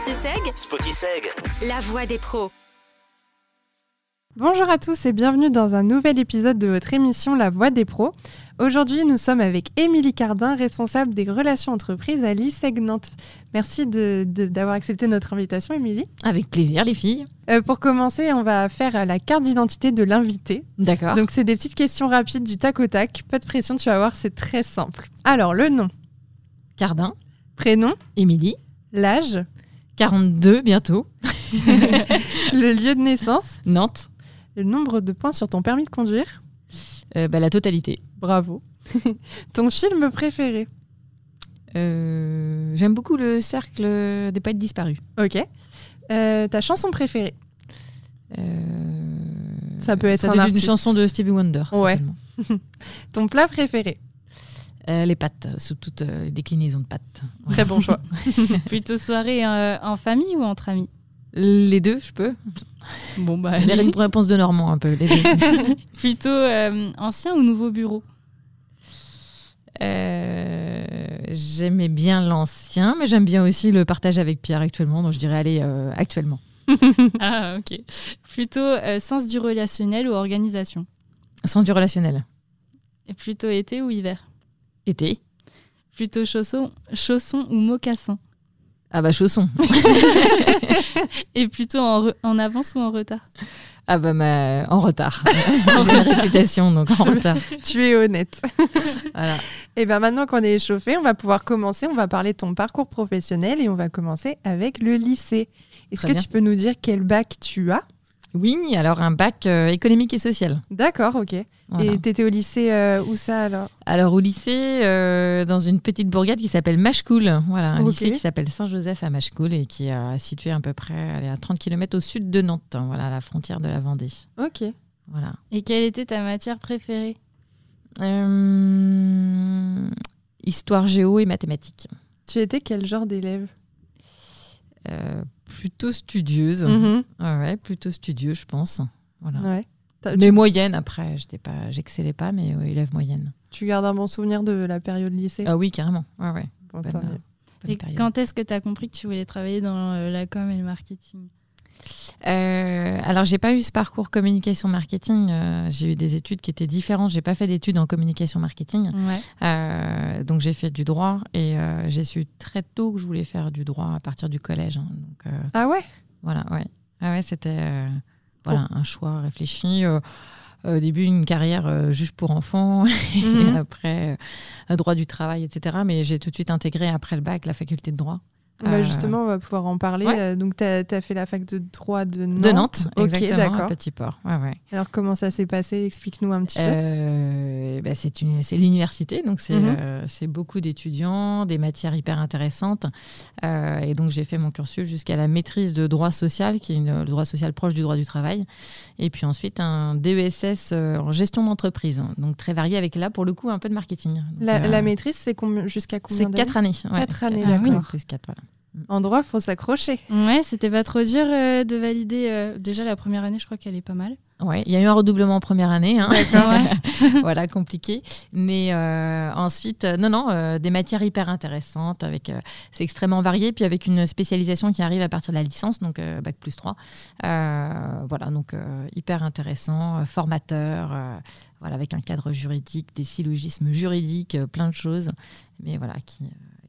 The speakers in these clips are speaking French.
Spotiseg, Spotiseg. la voix des pros. Bonjour à tous et bienvenue dans un nouvel épisode de votre émission La Voix des pros. Aujourd'hui, nous sommes avec Émilie Cardin, responsable des relations entreprises à l'ISEG Nantes. Merci de- de- d'avoir accepté notre invitation, Émilie. Avec plaisir, les filles. Euh, pour commencer, on va faire la carte d'identité de l'invité. D'accord. Donc, c'est des petites questions rapides du tac au tac. Pas de pression, tu vas voir, c'est très simple. Alors, le nom, Cardin, prénom, Émilie, l'âge, 42 bientôt, le lieu de naissance, Nantes, le nombre de points sur ton permis de conduire. Euh, bah, la totalité. Bravo. ton film préféré. Euh, J'aime beaucoup le cercle des poètes disparus. Ok. Euh, ta chanson préférée. Ça peut être ça un une chanson de Stevie Wonder. Ouais. Ton plat préféré. Euh, les pâtes, sous toutes euh, les déclinaisons de pâtes. Ouais. Très bon choix. Plutôt soirée euh, en famille ou entre amis Les deux, je peux. Bon bah Les une réponse de Normand un peu. Les deux. Plutôt euh, ancien ou nouveau bureau Euh, J'aimais bien l'ancien, mais j'aime bien aussi le partage avec Pierre actuellement, donc je dirais aller euh, actuellement. Ah ok. Plutôt euh, sens du relationnel ou organisation Sens du relationnel. Et plutôt été ou hiver Été. Plutôt chaussons, chaussons ou mocassins Ah bah chaussons. Et plutôt en, re- en avance ou en retard Ah bah ma- en retard. J'ai une réputation donc en retard. tu es honnête. Voilà. Et bien maintenant qu'on est échauffé, on va pouvoir commencer. On va parler de ton parcours professionnel et on va commencer avec le lycée. Est-ce que bien. tu peux nous dire quel bac tu as? Oui, alors un bac euh, économique et social. D'accord, ok. Voilà. Et tu étais au lycée euh, où ça alors? Alors au lycée, euh, dans une petite bourgade qui s'appelle Machecoul. Voilà, un lycée qui s'appelle Saint-Joseph à Machecoul et qui est situé à peu près allez, à 30 km au sud de Nantes, hein, voilà, à la frontière de la Vendée. Ok. Voilà. Et quelle était ta matière préférée? Euh, histoire géo et mathématiques. Tu étais quel genre d'élève? Euh, plutôt studieuse. Mhm. Ouais, ouais, plutôt studieuse, je pense. Voilà. Ouais. Mais tu, moyenne après, j'étais pas, j'excellais pas, mais ouais, élève moyenne. tu gardes un bon souvenir de la période lycée? Ah oui, carrément. Ouais, ouais. Bon, bonne, tant euh, bonne Et quand est-ce que tu as compris que tu voulais travailler dans euh, la com et le marketing? Euh, alors, j'ai pas eu ce parcours communication marketing. euh, j'ai eu des études qui étaient différentes. J'ai pas fait d'études en communication marketing. Ouais. Euh, donc, j'ai fait du droit et euh, j'ai su très tôt que je voulais faire du droit à partir du collège. hein. Donc, Ah ouais? Voilà, ouais. Ah ouais, c'était voilà, un choix réfléchi. Au début, une carrière euh, juge pour enfants, Mhm. et après, euh, droit du travail, etc. Mais j'ai tout de suite intégré, après le bac, la faculté de droit. Bah, Euh, Justement, on va pouvoir en parler. ouais. Euh, donc, tu as, fait la fac de droit de Nantes. De Nantes, exactement, à. Petit Port. Ouais, ouais. Alors, comment ça s'est passé? Explique-nous un petit peu. Euh, bah, c'est l'université, donc c'est Mhm. euh, c'est beaucoup d'étudiants, des matières hyper intéressantes. Euh, et donc j'ai fait mon cursus jusqu'à la maîtrise de droit social, qui est une- le droit social proche du droit du travail. Et puis ensuite un DESS en gestion d'entreprise, donc très varié avec là pour le coup un peu de marketing. Donc, La, la maîtrise, c'est jusqu'à combien c'est d'années? quatre années. ouais. Quatre années, Quatre d'accord. Plus quatre, voilà. En droit, faut s'accrocher. Ouais, c'était pas trop dur euh, de valider. euh, déjà la première année, je crois qu'elle est pas mal. Ouais, il y a eu un redoublement en première année. hein. D'accord, ouais. voilà, compliqué. Mais euh, ensuite, euh, non, non, euh, des matières hyper intéressantes. Avec, euh, c'est extrêmement varié. Puis avec une spécialisation qui arrive à partir de la licence, donc euh, bac plus 3. Euh, voilà, donc euh, hyper intéressant, euh, formateur. euh, voilà, avec un cadre juridique, des syllogismes juridiques, euh, plein de choses. Mais voilà, qui.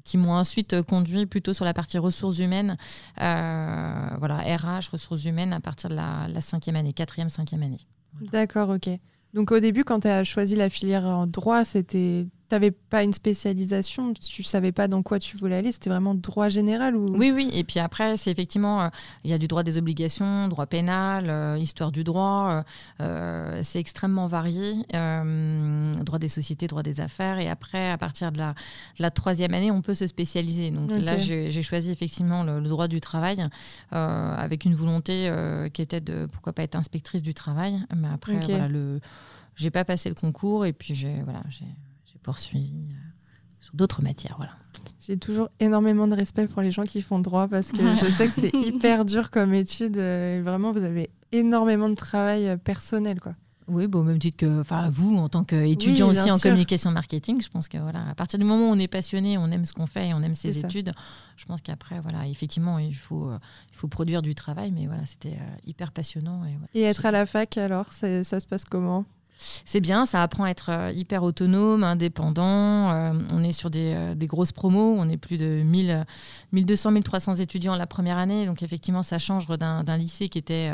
Qui m'ont ensuite euh, conduit plutôt sur la partie ressources humaines, euh, voilà, RH, ressources humaines, à partir de la, la cinquième année, quatrième, cinquième année. D'accord, ok. Donc, au début, quand tu as choisi la filière en droit, c'était. T'avais pas une spécialisation, tu savais pas dans quoi tu voulais aller, c'était vraiment droit général ou? Oui, oui. Et puis après, c'est effectivement, euh, il y a du droit des obligations, droit pénal, euh, histoire du droit. euh, c'est extrêmement varié. droit des sociétés, droit des affaires. Et après, à partir de la, de la troisième année, on peut se spécialiser. Donc là, j'ai choisi effectivement le, le droit du travail avec une volonté qui était de pourquoi pas être inspectrice du travail. Mais après, Ok. voilà, le, j'ai pas passé le concours et puis j'ai voilà, j'ai poursuivi euh, sur d'autres matières. Voilà. J'ai toujours énormément de respect pour les gens qui font droit parce que je sais que c'est hyper dur comme étude. euh, et vraiment, vous avez énormément de travail euh, personnel, quoi. Oui, bon, au même titre que enfin, vous, en tant qu'étudiant Oui, aussi en sûr. communication marketing, je pense que voilà, à partir du moment où on est passionné, on aime ce qu'on fait et on aime ses études, je pense qu'après, voilà, effectivement, il faut, euh, il faut produire du travail, mais voilà, c'était euh, hyper passionnant. Et, voilà. Et être à la fac, alors, ça se passe comment? C'est bien, ça apprend à être euh, hyper autonome, indépendant. euh, on est sur des, euh, des grosses promos, on est plus de 1000, euh, 1200, 1300 étudiants la première année. Donc effectivement, ça change d'un lycée qui était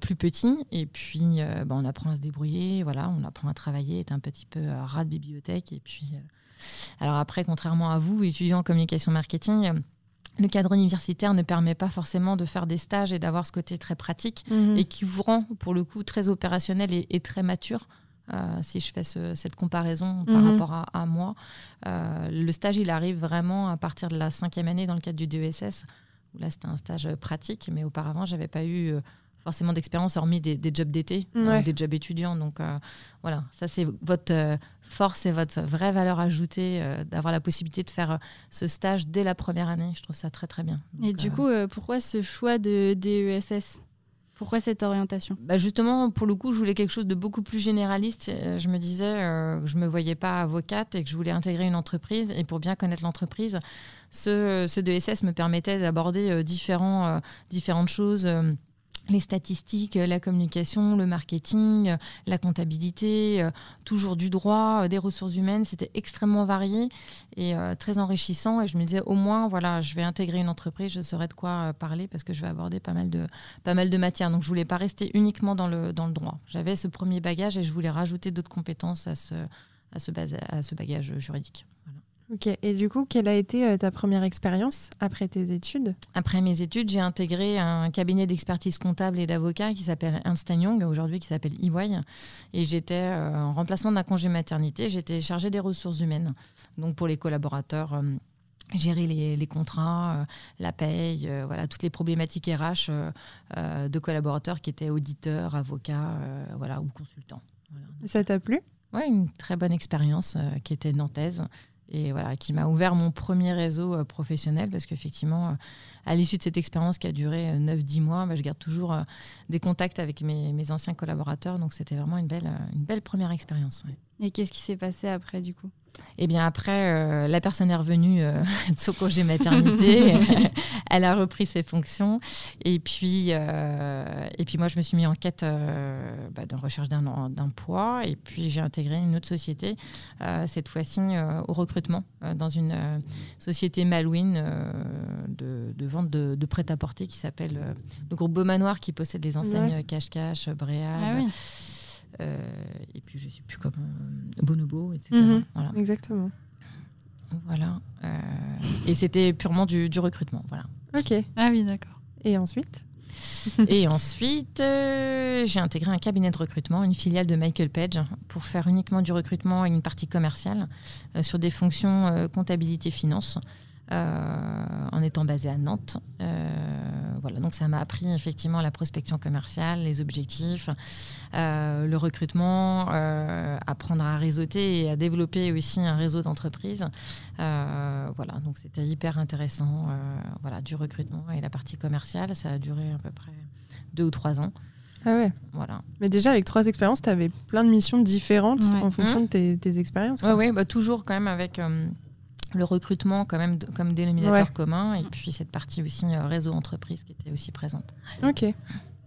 plus petit. Et puis, bah, on apprend à se débrouiller, voilà, on apprend à travailler, être un petit peu rat de bibliothèque. Et puis, alors après, contrairement à vous, étudiants en communication marketing, le cadre universitaire ne permet pas forcément de faire des stages et d'avoir ce côté très pratique Mhm. et qui vous rend pour le coup très opérationnel et, et très mature. euh, si je fais ce- cette comparaison par Mhm. rapport à, à moi, Euh, le stage il arrive vraiment à partir de la cinquième année dans le cadre du DESS. Là c'était un stage pratique, mais auparavant j'avais pas eu euh, forcément d'expérience hormis des, des jobs d'été, Ouais. ou des jobs étudiants. Donc euh, voilà, ça c'est votre euh, force et votre vraie valeur ajoutée euh, d'avoir la possibilité de faire ce stage dès la première année. Je trouve ça très très bien. Et du coup, pourquoi ce choix de DESS Pourquoi cette orientation? Bah justement, pour le coup, je voulais quelque chose de beaucoup plus généraliste. Je me disais euh, que je me voyais pas avocate et que je voulais intégrer une entreprise. Et pour bien connaître l'entreprise, ce, ce DSS me permettait d'aborder euh, différents, euh, différentes choses. Les statistiques, euh, la communication, le marketing, euh, la comptabilité, euh, toujours du droit, des ressources humaines. C'était extrêmement varié et très enrichissant. Et je me disais, au moins, voilà, je vais intégrer une entreprise, je saurai de quoi parler parce que je vais aborder pas mal de, pas mal de matières. Donc, je voulais pas rester uniquement dans le, dans le droit. J'avais ce premier bagage et je voulais rajouter d'autres compétences à ce, à ce, à ce bagage juridique. Ok. Et du coup, quelle a été euh, ta première expérience après tes études? Après mes études, j'ai intégré un cabinet d'expertise comptable et d'avocat qui s'appelle Ernst Young, aujourd'hui qui s'appelle EY. Et j'étais euh, en remplacement d'un congé maternité. J'étais chargée des ressources humaines. Donc, pour les collaborateurs. euh, gérer les, les contrats, euh, la paye, euh, voilà, toutes les problématiques RH euh, de collaborateurs qui étaient auditeurs, avocats voilà, ou consultants. Voilà. Ça t'a plu? Ouais, une très bonne expérience qui était nantaise et voilà, qui m'a ouvert mon premier réseau euh, professionnel parce qu'effectivement, euh, à l'issue de cette expérience qui a duré euh, 9-10 mois, bah, je garde toujours euh, des contacts avec mes, anciens collaborateurs. Donc c'était vraiment une belle, euh, une belle première expérience. Et qu'est-ce qui s'est passé après, du coup? Et bien après, euh, la personne est revenue euh, de son congé maternité, elle a repris ses fonctions, et puis, euh, et puis moi je me suis mis en quête bah, de recherche d'un d'emploi, et puis j'ai intégré une autre société, cette fois-ci au recrutement, dans une société Malouine de, de vente de, de prêt-à-porter qui s'appelle le groupe Beaumanoir qui possède les enseignes Ouais. Cache-Cache, Bréal, Ah oui. Euh, et puis je sais plus comment, euh, Bonobo, etc. Mhm. Voilà. Exactement. Voilà. Euh, et c'était purement du, du recrutement. Voilà. Ok. Ah oui, d'accord. Et ensuite et ensuite, euh, j'ai intégré un cabinet de recrutement, une filiale de Michael Page, pour faire uniquement du recrutement et une partie commerciale euh, sur des fonctions euh, comptabilité finance. euh, en étant basé à Nantes. Euh, voilà, donc ça m'a appris effectivement la prospection commerciale, les objectifs, euh, le recrutement, euh, apprendre à réseauter et à développer aussi un réseau d'entreprises. Euh, voilà, donc c'était hyper intéressant. euh, voilà, du recrutement et la partie commerciale, ça a duré à peu près deux ou trois ans. Ah ouais. Voilà. Mais déjà, avec trois expériences, tu avais plein de missions différentes Ouais. en fonction Mhm. de tes, tes expériences. Ouais, ouais, bah, toujours quand même avec euh, le recrutement quand même comme dénominateur Ouais. commun et puis cette partie aussi euh, réseau entreprise qui était aussi présente. Ok.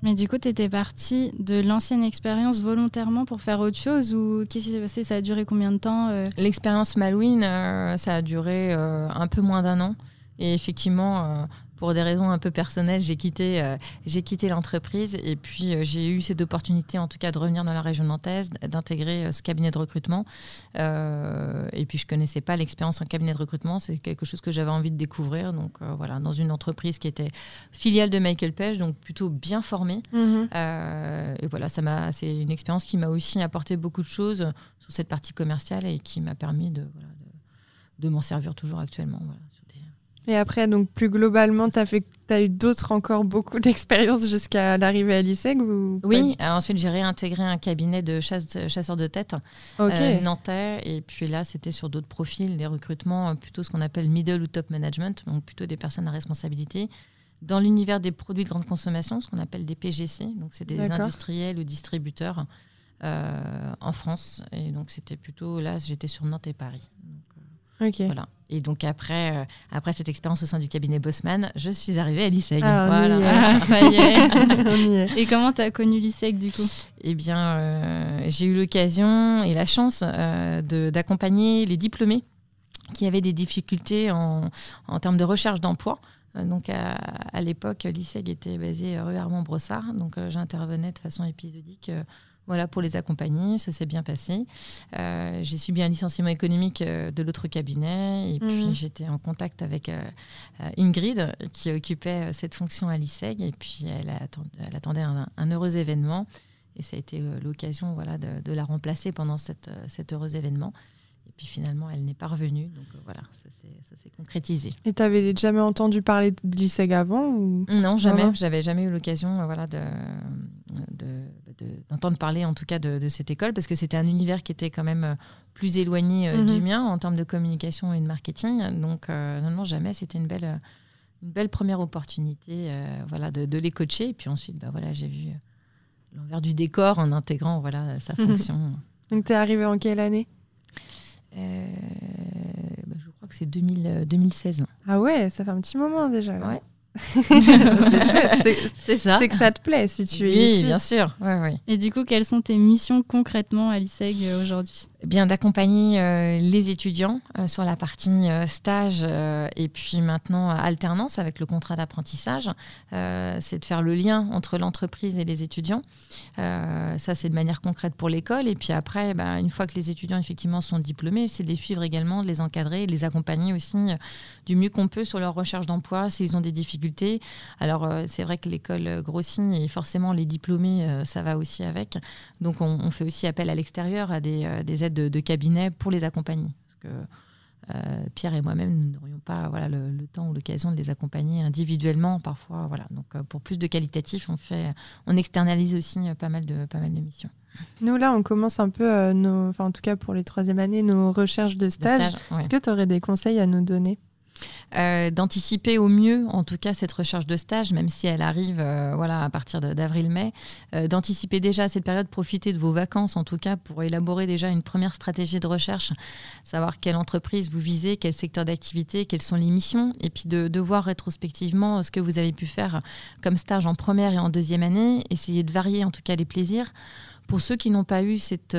Mais du coup, tu étais partie de l'ancienne expérience volontairement pour faire autre chose ou qu'est-ce qui s'est passé? Ça a duré combien de temps euh? L'expérience Malouine, euh, ça a duré euh, un peu moins d'un an. Et effectivement, euh, pour des raisons un peu personnelles, j'ai quitté, euh, j'ai quitté l'entreprise. Et puis, euh, j'ai eu cette opportunité, en tout cas, de revenir dans la région nantaise, d'intégrer euh, ce cabinet de recrutement. Et puis, je connaissais pas l'expérience en cabinet de recrutement. C'est quelque chose que j'avais envie de découvrir. Donc, voilà, dans une entreprise qui était filiale de Michael Page, donc plutôt bien formée. Mhm. Et voilà, ça m'a, c'est une expérience qui m'a aussi apporté beaucoup de choses sur cette partie commerciale et qui m'a permis de, voilà, de, de m'en servir toujours actuellement. Voilà, Et après, donc plus globalement, tu as, eu d'autres encore beaucoup d'expériences jusqu'à l'arrivée à l'ISEG ou Oui, euh, ensuite j'ai réintégré un cabinet de chasse, chasseurs de tête euh, nantais. Et puis là, c'était sur d'autres profils, des recrutements, euh, plutôt ce qu'on appelle middle ou top management, donc plutôt des personnes à responsabilité. Dans l'univers des produits de grande consommation, ce qu'on appelle des PGC, donc c'est des industriels ou distributeurs en France. Et donc, c'était plutôt là, j'étais sur Nantes et Paris. Ok. Voilà. Et donc après, euh, après cette expérience au sein du cabinet Bosman, je suis arrivée à l'ISEG. Ah, voilà. Ah, ça y est. Et comment tu as connu l'ISEC du coup? Eh bien, euh, j'ai eu l'occasion et la chance euh, d'accompagner les diplômés qui avaient des difficultés en, en termes de recherche d'emploi. Donc à, à l'époque, l'ISEG était basé rue Armand-Brossard. Donc euh, j'intervenais de façon épisodique voilà, pour les accompagner. Ça s'est bien passé. Euh, j'ai subi un licenciement économique euh, de l'autre cabinet. Et puis Mhm. j'étais en contact avec euh, Ingrid qui occupait cette fonction à l'ISEG. Et puis elle, atten- elle attendait un, un heureux événement. Et ça a été l'occasion voilà, de, de la remplacer pendant cette, cet heureux événement. Et puis finalement, elle n'est pas revenue. Donc euh, voilà, ça s'est- concrétisé. Et t'avais jamais entendu parler de l'ISEG avant ou... Non, jamais. J'avais jamais eu l'occasion euh, voilà, de, de- de- d'entendre parler en tout cas de, cette école parce que c'était un univers qui était quand même euh, plus éloigné Mhm. du mien en termes de communication et de marketing. Donc non, non, jamais. C'était une belle, une belle première opportunité voilà, de, les coacher. Et puis ensuite, bah, voilà, j'ai vu l'envers du décor en intégrant voilà, sa Mhm. fonction. Donc t'es arrivé en quelle année? Bah, je crois que c'est 2000, euh, 2016. Ah ouais, ça fait un petit moment déjà. là. Ouais. c'est chouette. C'est- C'est ça. C'est que ça te plaît si tu es oui, ici. bien sûr. Ouais, ouais. Et du coup, quelles sont tes missions concrètement à l'ISEG euh, aujourd'hui? Bien d'accompagner euh, les étudiants euh, sur la partie euh, stage et puis maintenant alternance avec le contrat d'apprentissage. C'est de faire le lien entre l'entreprise et les étudiants. Ça, c'est de manière concrète pour l'école. Et puis après, bah, une fois que les étudiants effectivement sont diplômés, c'est de les suivre également, de les encadrer, de les accompagner aussi du mieux qu'on peut sur leur recherche d'emploi s'ils ont des difficultés. Alors c'est vrai que l'école grossit et forcément les diplômés, ça va aussi avec. Donc on, fait aussi appel à l'extérieur, à des, des aides de, de cabinet pour les accompagner. Parce que euh, Pierre et moi-même, nous n'aurions pas voilà, le, le temps ou l'occasion de les accompagner individuellement parfois. Voilà. Donc euh, pour plus de qualitatif, on, fait, on externalise aussi euh, pas mal de, pas mal de missions. Nous là, on commence un peu, euh, nos... en tout cas pour les troisième années, nos recherches de De stage. stage, ouais. Est-ce que tu aurais des conseils à nous donner? Euh, d'anticiper au mieux, en tout cas, cette recherche de stage, même si elle arrive euh, voilà, à partir d'avril-mai, euh, d'anticiper déjà cette période, profiter de vos vacances, en tout cas, pour élaborer déjà une première stratégie de recherche, savoir quelle entreprise vous visez, quel secteur d'activité, quelles sont les missions, et puis de, voir rétrospectivement ce que vous avez pu faire comme stage en première et en deuxième année, essayer de varier en tout cas les plaisirs. Pour ceux qui n'ont pas eu cette,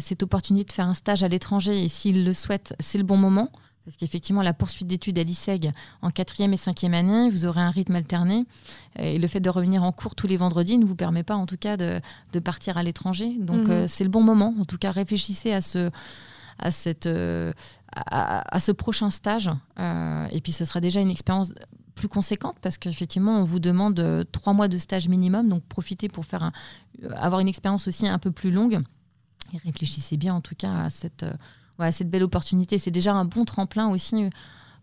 cette opportunité de faire un stage à l'étranger, et s'ils le souhaitent, c'est le bon moment. Parce qu'effectivement, la poursuite d'études à l'ISEG en quatrième et cinquième année, vous aurez un rythme alterné. Et le fait de revenir en cours tous les vendredis ne vous permet pas, en tout cas, de, de partir à l'étranger. Donc, Mhm. euh, c'est le bon moment. En tout cas, réfléchissez à ce, à cette, euh, à, à ce prochain stage. Euh, et puis, ce sera déjà une expérience plus conséquente parce qu'effectivement, on vous demande trois mois de stage minimum. Donc, profitez pour faire un- avoir une expérience aussi un peu plus longue. Et réfléchissez bien, en tout cas, à cette, ouais, cette belle opportunité. C'est déjà un bon tremplin aussi euh,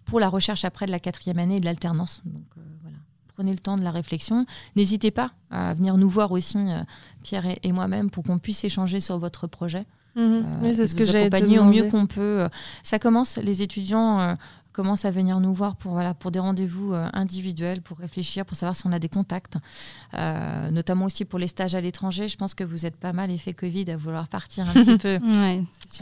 pour la recherche après de la quatrième année et de l'alternance. Donc, euh, voilà. Prenez le temps de la réflexion. N'hésitez pas à venir nous voir aussi, euh, Pierre et, et moi-même, pour qu'on puisse échanger sur votre projet. Euh, Oui, c'est ce vous que accompagner au mieux qu'on peut. Ça commence, les étudiants commencent à venir nous voir pour, voilà, pour des rendez-vous euh, individuels, pour réfléchir, pour savoir si on a des contacts, Euh, notamment aussi pour les stages à l'étranger. Je pense que vous êtes pas mal effet Covid à vouloir partir un petit peu Ouais,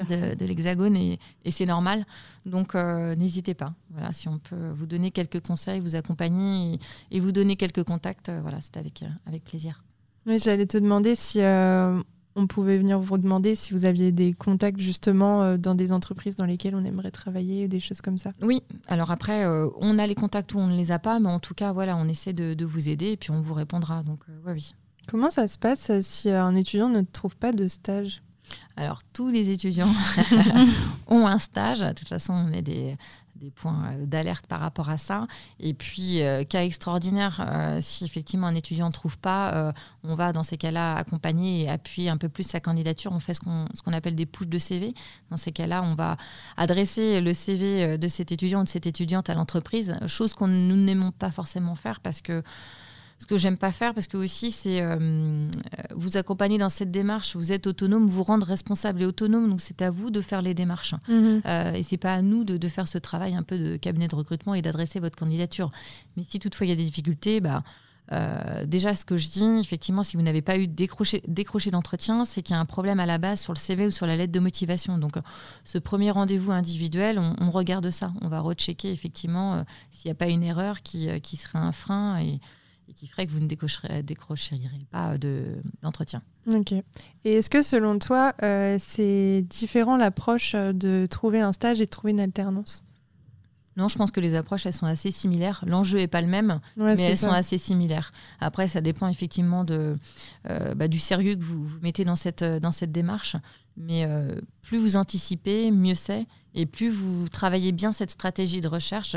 de, de l'Hexagone et, et c'est normal. Donc euh, n'hésitez pas. Voilà, si on peut vous donner quelques conseils, vous accompagner et, et vous donner quelques contacts, euh, voilà, c'est avec, euh, avec plaisir. Oui, j'allais te demander si euh, on pouvait venir vous demander si vous aviez des contacts justement euh, dans des entreprises dans lesquelles on aimerait travailler, des choses comme ça. Oui, alors après, euh, on a les contacts ou on ne les a pas, mais en tout cas, voilà, on essaie de, de vous aider et puis on vous répondra. Donc, euh, ouais, oui. Comment ça se passe si un étudiant ne trouve pas de stage? Alors, tous les étudiants ont un stage. De toute façon, on a des, des points euh, d'alerte par rapport à ça. Et puis, euh, cas extraordinaire, euh, si effectivement un étudiant ne trouve pas, on va dans ces cas-là accompagner et appuyer un peu plus sa candidature. On fait ce qu'on appelle des push de CV. Dans ces cas-là, on va adresser le CV de cet étudiant ou de cette étudiante à l'entreprise, chose qu'on nous n'aimons pas forcément faire parce que ce que j'aime pas faire parce que aussi c'est euh, euh, vous accompagner dans cette démarche vous êtes autonome vous rendre responsable et autonome donc c'est à vous de faire les démarches euh, et c'est pas à nous de, de faire ce travail un peu de cabinet de recrutement et d'adresser votre candidature mais si toutefois il y a des difficultés bah Euh, déjà, ce que je dis, effectivement, si vous n'avez pas eu décroché, décroché d'entretien, c'est qu'il y a un problème à la base sur le CV ou sur la lettre de motivation. Donc, ce premier rendez-vous individuel, on, regarde ça. On va rechecker effectivement s'il n'y a pas une erreur qui, qui serait un frein et, qui ferait que vous ne décrocheriez pas d'entretien. ok. Et est-ce que selon toi, c'est différent l'approche de trouver un stage et de trouver une alternance? Non, je pense que les approches, elles sont assez similaires. L'enjeu n'est pas le même, mais elles sont assez similaires. Après, ça dépend effectivement de, euh, bah, du sérieux que vous, vous, mettez dans cette, euh, dans cette démarche. Mais euh, plus vous anticipez, mieux c'est. Et plus vous travaillez bien cette stratégie de recherche,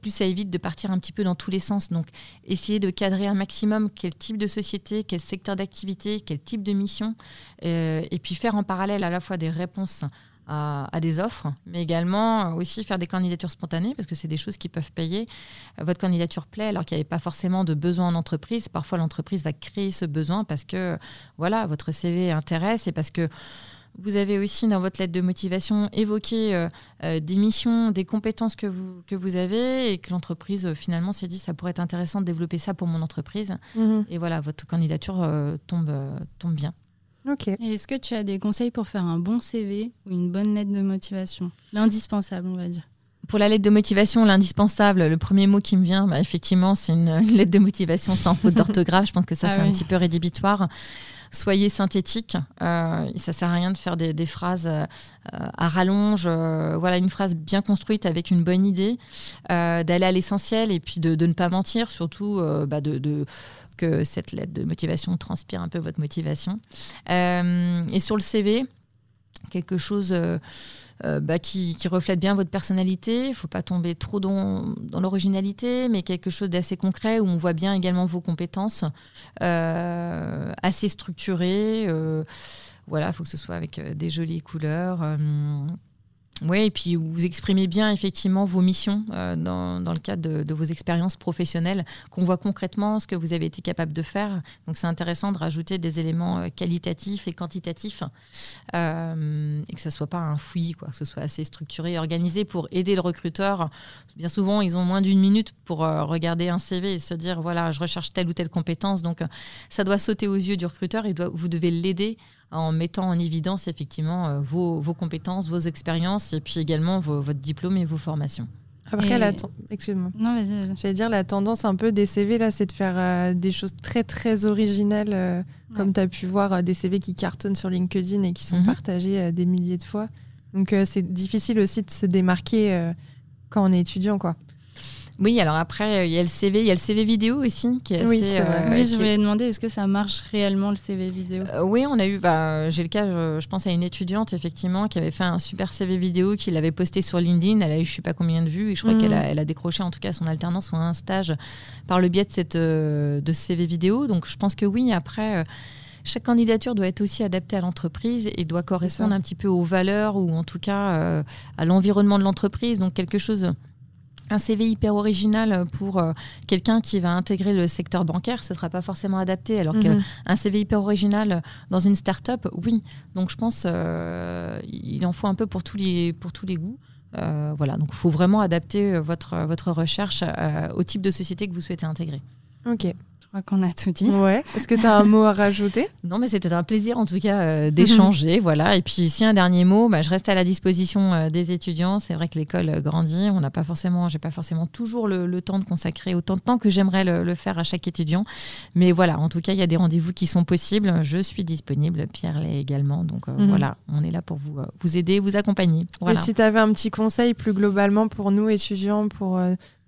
plus ça évite de partir un petit peu dans tous les sens. Donc, essayez de cadrer un maximum quel type de société, quel secteur d'activité, quel type de mission. et puis faire en parallèle à la fois des réponses à, des offres, mais également aussi faire des candidatures spontanées, parce que c'est des choses qui peuvent payer. Votre candidature plaît alors qu'il n'y avait pas forcément de besoin en entreprise. Parfois, l'entreprise va créer ce besoin parce que voilà, votre CV intéresse et parce que vous avez aussi dans votre lettre de motivation évoqué euh, euh, des missions, des compétences que vous, que vous avez et que l'entreprise euh, finalement s'est dit ça pourrait être intéressant de développer ça pour mon entreprise. Mhm. Et voilà, votre candidature tombe, tombe bien. Est-ce que tu as des conseils pour faire un bon CV ou une bonne lettre de motivation? L'indispensable, on va dire. Pour la lettre de motivation, l'indispensable, le premier mot qui me vient, bah, effectivement, c'est une, lettre de motivation sans faute d'orthographe. Je pense que ça, ah c'est un petit peu rédhibitoire soyez synthétique. Euh, ça sert à rien de faire des, phrases euh, à rallonge. Euh, voilà, une phrase bien construite avec une bonne idée, euh, d'aller à l'essentiel et puis de, ne pas mentir, surtout bah, que cette lettre de motivation transpire un peu votre motivation. Et sur le CV, quelque chose euh, euh, bah, qui, reflète bien votre personnalité. Il ne faut pas tomber trop dans, l'originalité, mais quelque chose d'assez concret où on voit bien également vos compétences, assez structurées. voilà, il faut que ce soit avec des jolies couleurs. Oui, et puis vous exprimez bien effectivement vos missions euh, dans, dans, le cadre de, vos expériences professionnelles, qu'on voit concrètement ce que vous avez été capable de faire. Donc c'est intéressant de rajouter des éléments euh, qualitatifs et quantitatifs, euh, et que ce soit pas un fouillis, quoi, que ce soit assez structuré et organisé pour aider le recruteur. Bien souvent, ils ont moins d'une minute pour regarder un CV et se dire, voilà, je recherche telle ou telle compétence. Donc ça doit sauter aux yeux du recruteur et doit, vous devez l'aider en mettant en évidence effectivement euh, vos, vos compétences, vos expériences et puis également votre diplôme et vos formations. Après, la excuse-moi. Non, vas-y. J'allais dire la tendance un peu des CV là, c'est de faire euh, des choses très très originales, euh, comme tu as pu voir des CV qui cartonnent sur LinkedIn et qui sont mhm. partagés des milliers de fois. Donc c'est difficile aussi de se démarquer quand on est étudiant, quoi. Oui, alors après, il y a le CV, il y a le CV vidéo aussi qui est oui, assez. Euh, oui, je voulais demander, est-ce que ça marche réellement le CV vidéo? Euh, Oui, on a eu. Bah, J'ai le cas, je, pense à une étudiante effectivement qui avait fait un super CV vidéo, qui l'avait posté sur LinkedIn. Elle a eu je sais pas combien de vues et je crois qu'elle a, elle a, décroché en tout cas son alternance ou un stage par le biais de cette euh, de CV vidéo. Donc je pense que oui. Après chaque candidature doit être aussi adaptée à l'entreprise et doit correspondre un petit peu aux valeurs ou en tout cas à l'environnement de l'entreprise. Donc quelque chose un CV hyper original pour euh, quelqu'un qui va intégrer le secteur bancaire, ce ne sera pas forcément adapté. Alors mhm. qu'un CV hyper original dans une start-up, oui. Donc je pense qu'il euh, il en faut un peu pour tous les, pour tous les goûts. Euh, voilà, donc il faut vraiment adapter votre, votre recherche au type de société que vous souhaitez intégrer. Ok crois qu'on a tout dit. Ouais. Est-ce que tu as un mot à rajouter? Non, mais c'était un plaisir en tout cas euh, d'échanger. voilà. Et puis, si un dernier mot, bah, je reste à la disposition euh, des étudiants. C'est vrai que l'école euh, grandit. On n'a pas forcément, j'ai pas forcément toujours le, temps de consacrer autant de temps que j'aimerais le, faire à chaque étudiant. Mais voilà, en tout cas, il y a des rendez-vous qui sont possibles. Je suis disponible. Pierre l'est également. Donc mhm. voilà, on est là pour vous, vous aider, vous accompagner. Et si tu avais un petit conseil plus globalement pour nous étudiants, pour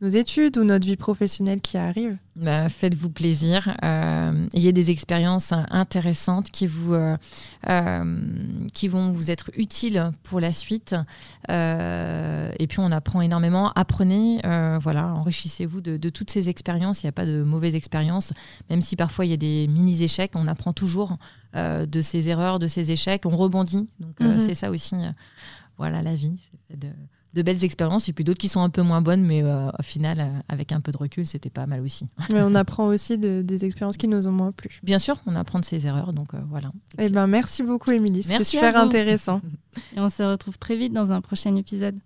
nos études ou notre vie professionnelle qui arrive bah, Faites-vous plaisir. Euh, ayez des expériences intéressantes qui, vous, euh, euh, qui vont vous être utiles pour la suite. et puis, on apprend énormément. Apprenez, voilà, enrichissez-vous de, toutes ces expériences. Il n'y a pas de mauvaises expériences. Même si parfois il y a des mini-échecs, on apprend toujours de ces erreurs, de ces échecs. On rebondit. Donc, mhm. c'est ça aussi. voilà, la vie. C'est de de belles expériences et puis d'autres qui sont un peu moins bonnes, mais euh, au final, euh, avec un peu de recul, c'était pas mal aussi. Mais on apprend aussi des expériences qui nous ont moins plu. Bien sûr, on apprend de ses erreurs, donc euh, voilà. Eh ben, merci beaucoup, Émilie. C'était super intéressant. et on se retrouve très vite dans un prochain épisode.